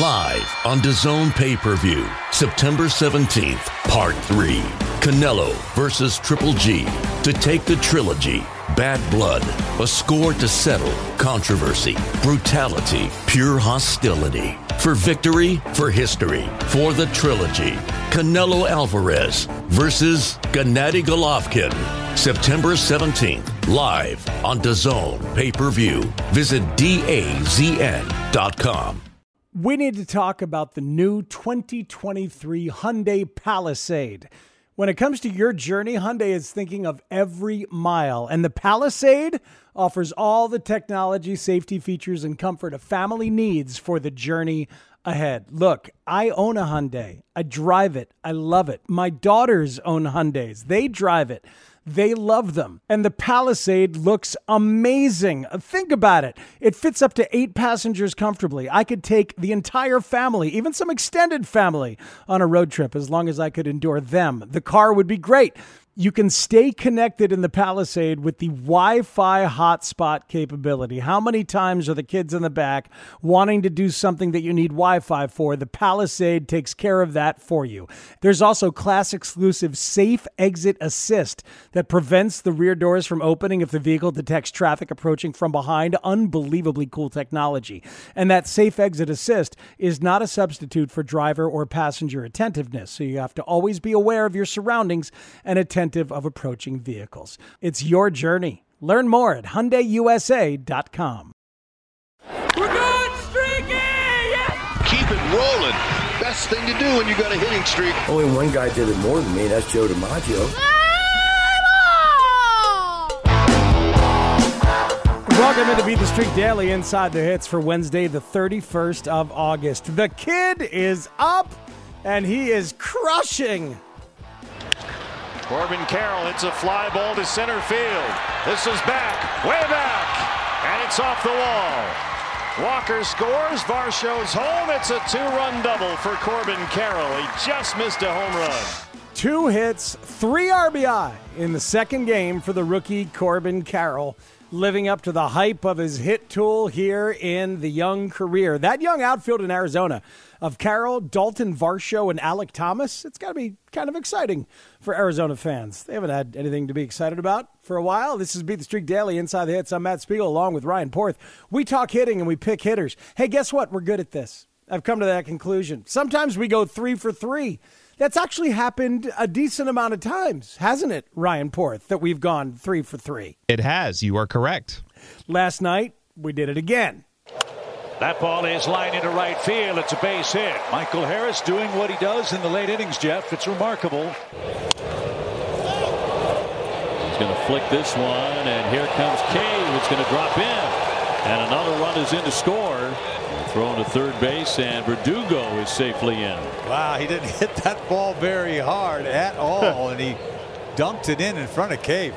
Live on DAZN Pay Per View, September 17th, Part 3. Canelo versus Triple G. To take the trilogy, Bad Blood, a score to settle, controversy, brutality, pure hostility. For victory, for history, for the trilogy. Canelo Alvarez versus Gennady Golovkin. September 17th, live on DAZN Pay Per View. Visit DAZN.com. We need to talk about the new 2023 Hyundai Palisade. When it comes to your journey, Hyundai is thinking of every mile, and the Palisade offers all the technology, safety features, and comfort a family needs for the journey ahead. Look, I own a Hyundai. I drive it. I love it. My daughters own Hyundais. They drive it. They love them. And the Palisade looks amazing. Uh, think about it. It fits up to eight passengers comfortably. I could take the entire family, even some extended family, on a road trip as long as I could endure them. The car would be great. You can stay connected in the Palisade with the Wi Fi hotspot capability. How many times are the kids in the back wanting to do something that you need Wi Fi for? The Palisade takes care of that for you. There's also class exclusive Safe Exit Assist that prevents the rear doors from opening if the vehicle detects traffic approaching from behind. Unbelievably cool technology. And that Safe Exit Assist is not a substitute for driver or passenger attentiveness. So you have to always be aware of your surroundings and attentive of approaching vehicles. It's your journey. Learn more at HyundaiUSA.com. We're good, streaky! Yeah! Keep it rolling. Best thing to do when you got a hitting streak. Only one guy did it more than me. That's Joe DiMaggio. Welcome into Beat the Streak Daily Inside the Hits for Wednesday, the 31st of August. The kid is up and he is crushing. Corbin Carroll hits a fly ball to center field. This is back, way back, and it's off the wall. Walker scores. Varsho's home. It's a two-run double for Corbin Carroll. He just missed a home run. Two hits, three RBI in the second game for the rookie Corbin Carroll, living up to the hype of his hit tool here in the young career. That young outfield in Arizona of Carroll, Dalton Varsho, and Alek Thomas, it's got to be kind of exciting for Arizona fans. They haven't had anything to be excited about for a while. This is Beat the Streak Daily Inside the Hits. I'm Matt Spiegel along with Ryan Porth. We talk hitting and we pick hitters. Hey, guess what? We're good at this. I've come to that conclusion. Sometimes we go three for three. That's actually happened a decent amount of times, hasn't it, Ryan Porth, that we've gone three for three? It has. You are correct. Last night, we did it again. That ball is lined into right field. It's a base hit. Michael Harris doing what he does in the late innings, Jeff. It's remarkable. He's going to flick this one, and here comes Cave. It's going to drop in. And another run is in to score. Thrown to third base, and Verdugo is safely in. Wow, he didn't hit that ball very hard at all, and he dumped it in in front of Cave.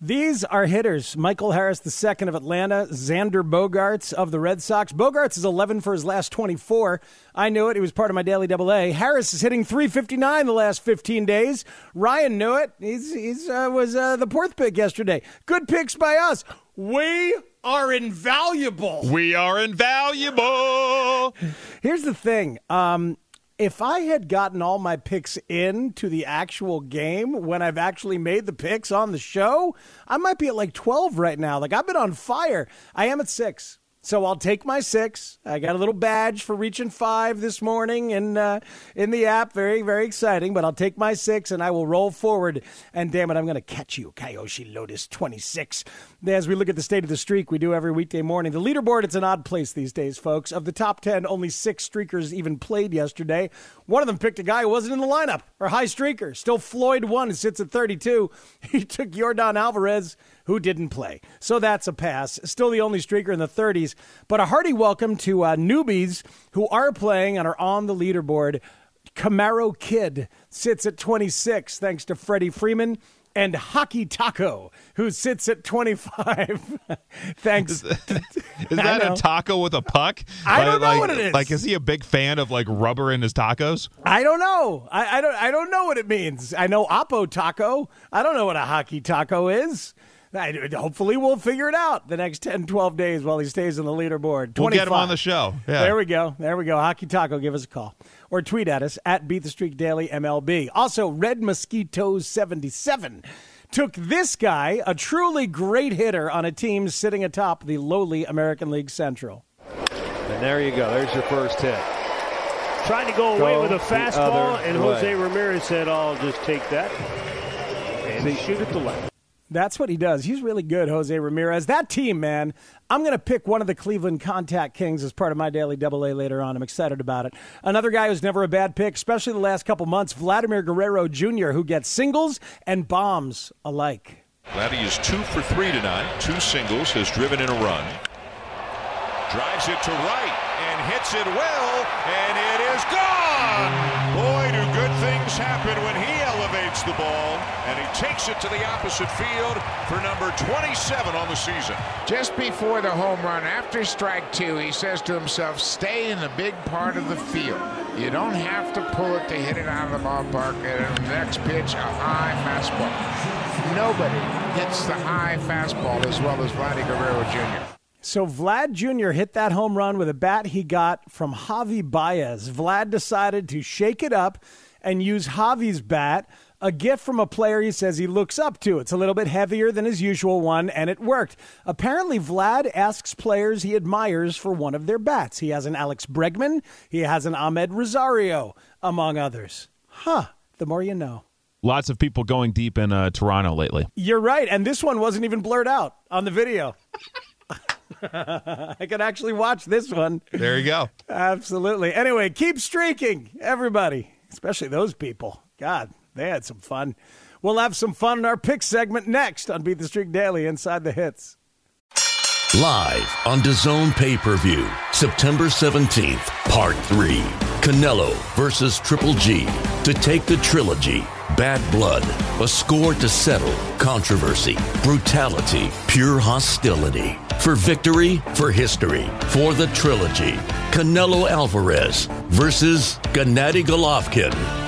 These are hitters. Michael Harris II of Atlanta, Xander Bogaerts of the Red Sox. Bogaerts is 11 for his last 24. I knew it. He was part of my daily double A. Harris is hitting 359 the last 15 days. Ryan knew it. He's, he's uh, was uh, the fourth pick yesterday. Good picks by us. We are invaluable. We are invaluable. Here's the thing. Um, if I had gotten all my picks in to the actual game when I've actually made the picks on the show, I might be at like 12 right now. Like I've been on fire. I am at six. So I'll take my six. I got a little badge for reaching five this morning in uh, in the app. Very very exciting. But I'll take my six and I will roll forward. And damn it, I'm going to catch you, Kyoshi Lotus 26. As we look at the state of the streak, we do every weekday morning. The leaderboard it's an odd place these days, folks. Of the top ten, only six streakers even played yesterday. One of them picked a guy who wasn't in the lineup or high streaker. Still Floyd one sits at 32. He took Yordan Alvarez who didn't play. So that's a pass. Still the only streaker in the 30s. But a hearty welcome to uh, newbies who are playing and are on the leaderboard. Camaro Kid sits at 26, thanks to Freddie Freeman. And Hockey Taco, who sits at 25. Thanks. Is, is that a taco with a puck? I don't like, know what it is. Like, is he a big fan of like rubber in his tacos? I don't know. I, I don't. I don't know what it means. I know Oppo Taco. I don't know what a hockey taco is. I, hopefully, we'll figure it out the next 10, 12 days while he stays on the leaderboard. 25. We'll get him on the show. Yeah. There we go. There we go. Hockey Taco, give us a call. Or tweet at us at Beat the Streak Daily MLB. Also, Red Mosquitoes 77 took this guy, a truly great hitter, on a team sitting atop the lowly American League Central. And there you go. There's your first hit. Trying to go away Go with a fastball, other and Jose. Ramirez said, I'll just take that and they shoot it to left. That's what he does. He's really good, Jose Ramirez. That team, man. I'm going to pick one of the Cleveland Contact Kings as part of my daily double A later on. I'm excited about it. Another guy who's never a bad pick, especially the last couple months, Vladimir Guerrero Jr., who gets singles and bombs alike. Vladdy is two for three tonight. Two singles, has driven in a run. Drives it to right and hits it well, and it is gone. Boy, do good things happen when he elevates the ball, and he takes it to the opposite field for number 27 on the season. Just before the home run, after strike two, he says to himself, stay in the big part of the field. You don't have to pull it to hit it out of the ballpark. And the next pitch, a high fastball. Nobody hits the high fastball as well as Vladdy Guerrero Jr. So Vlad Jr. hit that home run with a bat he got from Javi Baez. Vlad decided to shake it up and use Javi's bat, a gift from a player he says he looks up to. It's a little bit heavier than his usual one, and it worked. Apparently, Vlad asks players he admires for one of their bats. He has an Alex Bregman, he has an Amed Rosario, among others. Huh, the more you know. Lots of people going deep in uh, Toronto lately. You're right, and this one wasn't even blurred out on the video. I could actually watch this one. There you go. Absolutely. Anyway, keep streaking, everybody, especially those people. God, they had some fun. We'll have some fun in our pick segment next on Beat the Streak Daily Inside the Hits. Live on DAZN pay-per-view, September 17th, Part 3. Canelo versus Triple G to take the trilogy. Bad blood, a score to settle, controversy, brutality, pure hostility. For victory, for history, for the trilogy. Canelo Alvarez versus Gennady Golovkin.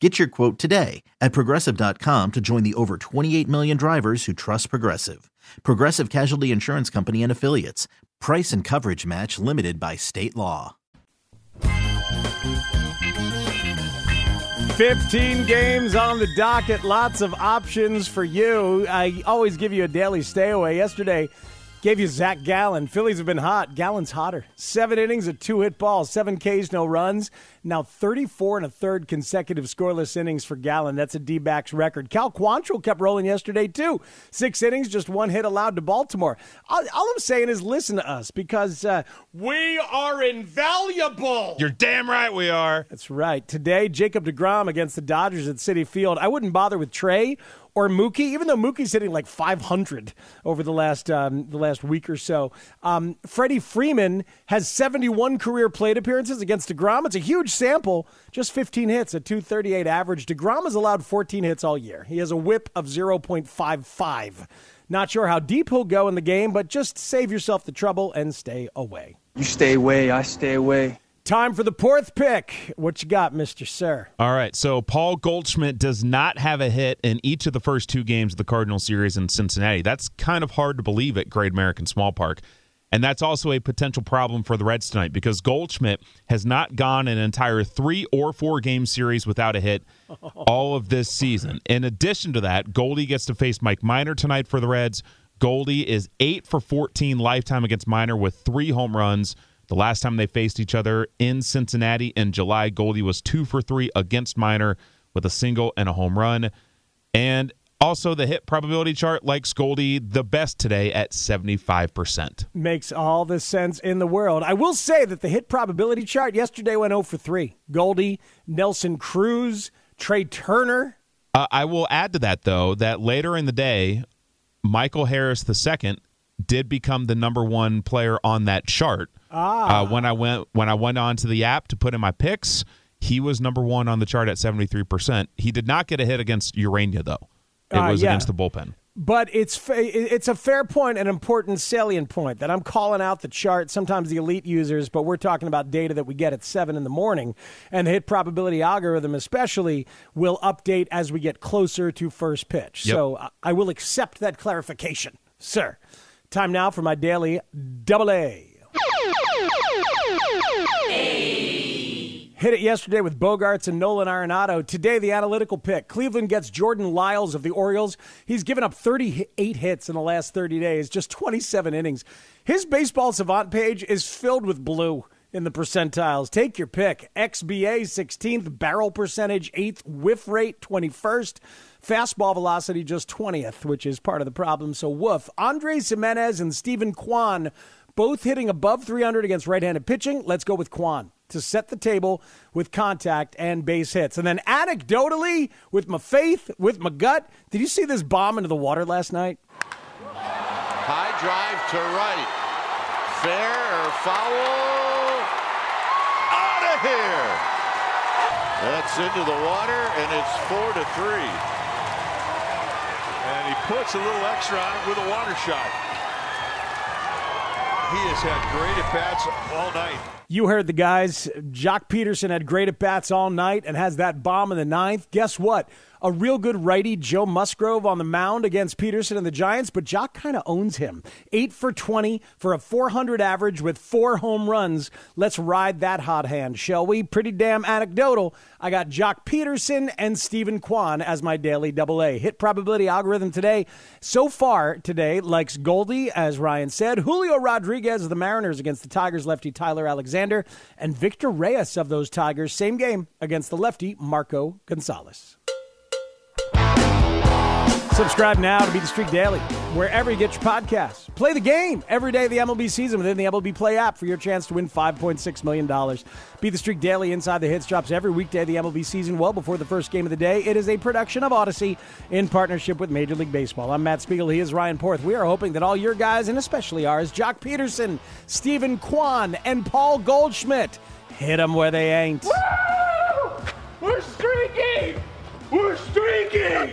Get your quote today at progressive.com to join the over 28 million drivers who trust Progressive. Progressive Casualty Insurance Company and Affiliates. Price and coverage match limited by state law. 15 games on the docket, lots of options for you. I always give you a daily stay away. Yesterday, gave you Zach Gallen. Phillies have been hot. Gallen's hotter. Seven innings, a two hit ball, seven Ks, no runs. Now 34 and a third consecutive scoreless innings for Gallen. That's a D backs record. Cal Quantrill kept rolling yesterday, too. Six innings, just one hit allowed to Baltimore. All, all I'm saying is listen to us because uh, we are invaluable. You're damn right we are. That's right. Today, Jacob DeGrom against the Dodgers at Citi Field. I wouldn't bother with Trea or Mookie, even though Mookie's hitting like 500 over the last um, the last week or so. Um, Freddie Freeman has 71 career plate appearances against DeGrom. It's a huge sample, just 15 hits, a 238 average. DeGrom has allowed 14 hits all year. He has a whip of 0.55. Not sure how deep he'll go in the game, but just save yourself the trouble and stay away. You stay away, I stay away. Time for the fourth pick. What you got, Mr. Sir? All right. So Paul Goldschmidt does not have a hit in each of the first two games of the Cardinal series in Cincinnati. That's kind of hard to believe at Great American Small Park. And that's also a potential problem for the Reds tonight because Goldschmidt has not gone an entire three or four game series without a hit all of this season. In addition to that, Goldie gets to face Mike Minor tonight for the Reds. Goldie is 8 for 14 lifetime against Minor with three home runs. The last time they faced each other in Cincinnati in July, Goldie was 2 for 3 against Minor with a single and a home run. And also, the hit probability chart likes Goldie the best today at 75%. Makes all the sense in the world. I will say that the hit probability chart yesterday went 0 for 3. Goldie, Nelson Cruz, Trea Turner. Uh, I will add to that, though, that later in the day, Michael Harris II did become the number one player on that chart. Ah. Uh, when I went when I went onto the app to put in my picks, he was number one on the chart at seventy three percent. He did not get a hit against Ureña though. It Uh, was yeah. against the bullpen. But it's fa- it's a fair point, an important salient point that I'm calling out the chart. Sometimes the elite users, but we're talking about data that we get at seven in the morning, and the hit probability algorithm, especially, will update as we get closer to first pitch. Yep. So I- I will accept that clarification, sir. Time now for my daily double A. Hit it yesterday with Bogaerts and Nolan Arenado. Today, the analytical pick. Cleveland gets Jordan Lyles of the Orioles. He's given up 38 hits in the last 30 days, just 27 innings. His baseball savant page is filled with blue in the percentiles. Take your pick. XBA 16th, barrel percentage 8th, whiff rate 21st. Fastball velocity just 20th, which is part of the problem. So, woof. Andres Gimenez and Steven Kwan both hitting above 300 against right handed pitching. Let's go with Kwan to set the table with contact and base hits. And then, anecdotally, with my faith, with my gut, did you see this bomb into the water last night? High drive to right. Fair or foul? Out of here. That's into the water, and it's four to three. And he puts a little extra on it with a water shot. He has had great at bats all night. You heard the guys. Joc Pederson had great at bats all night and has that bomb in the ninth. Guess what? A real good righty, Joe Musgrove, on the mound against Pederson and the Giants, but Joc kind of owns him. Eight for 20 for a 400 average with four home runs. Let's ride that hot hand, shall we? Pretty damn anecdotal. I got Joc Pederson and Steven Kwan as my daily double A. Hit probability algorithm today. So far today, likes Goldie, as Ryan said, Julio Rodriguez of the Mariners against the Tigers lefty Tyler Alexander, and Victor Reyes of those Tigers, same game against the lefty Marco Gonzales. Subscribe now to Beat the Streak Daily, wherever you get your podcasts. Play the game every day of the MLB season within the MLB Play app for your chance to win $5.6 million. Beat the Streak Daily Inside the Hits drops every weekday of the MLB season well before the first game of the day. It is a production of Audacy in partnership with Major League Baseball. I'm Matt Spiegel. He is Ryan Porth. We are hoping that all your guys, and especially ours, Joc Pederson, Steven Kwan, and Paul Goldschmidt, hit them where they ain't. We're streaking! We're streaking!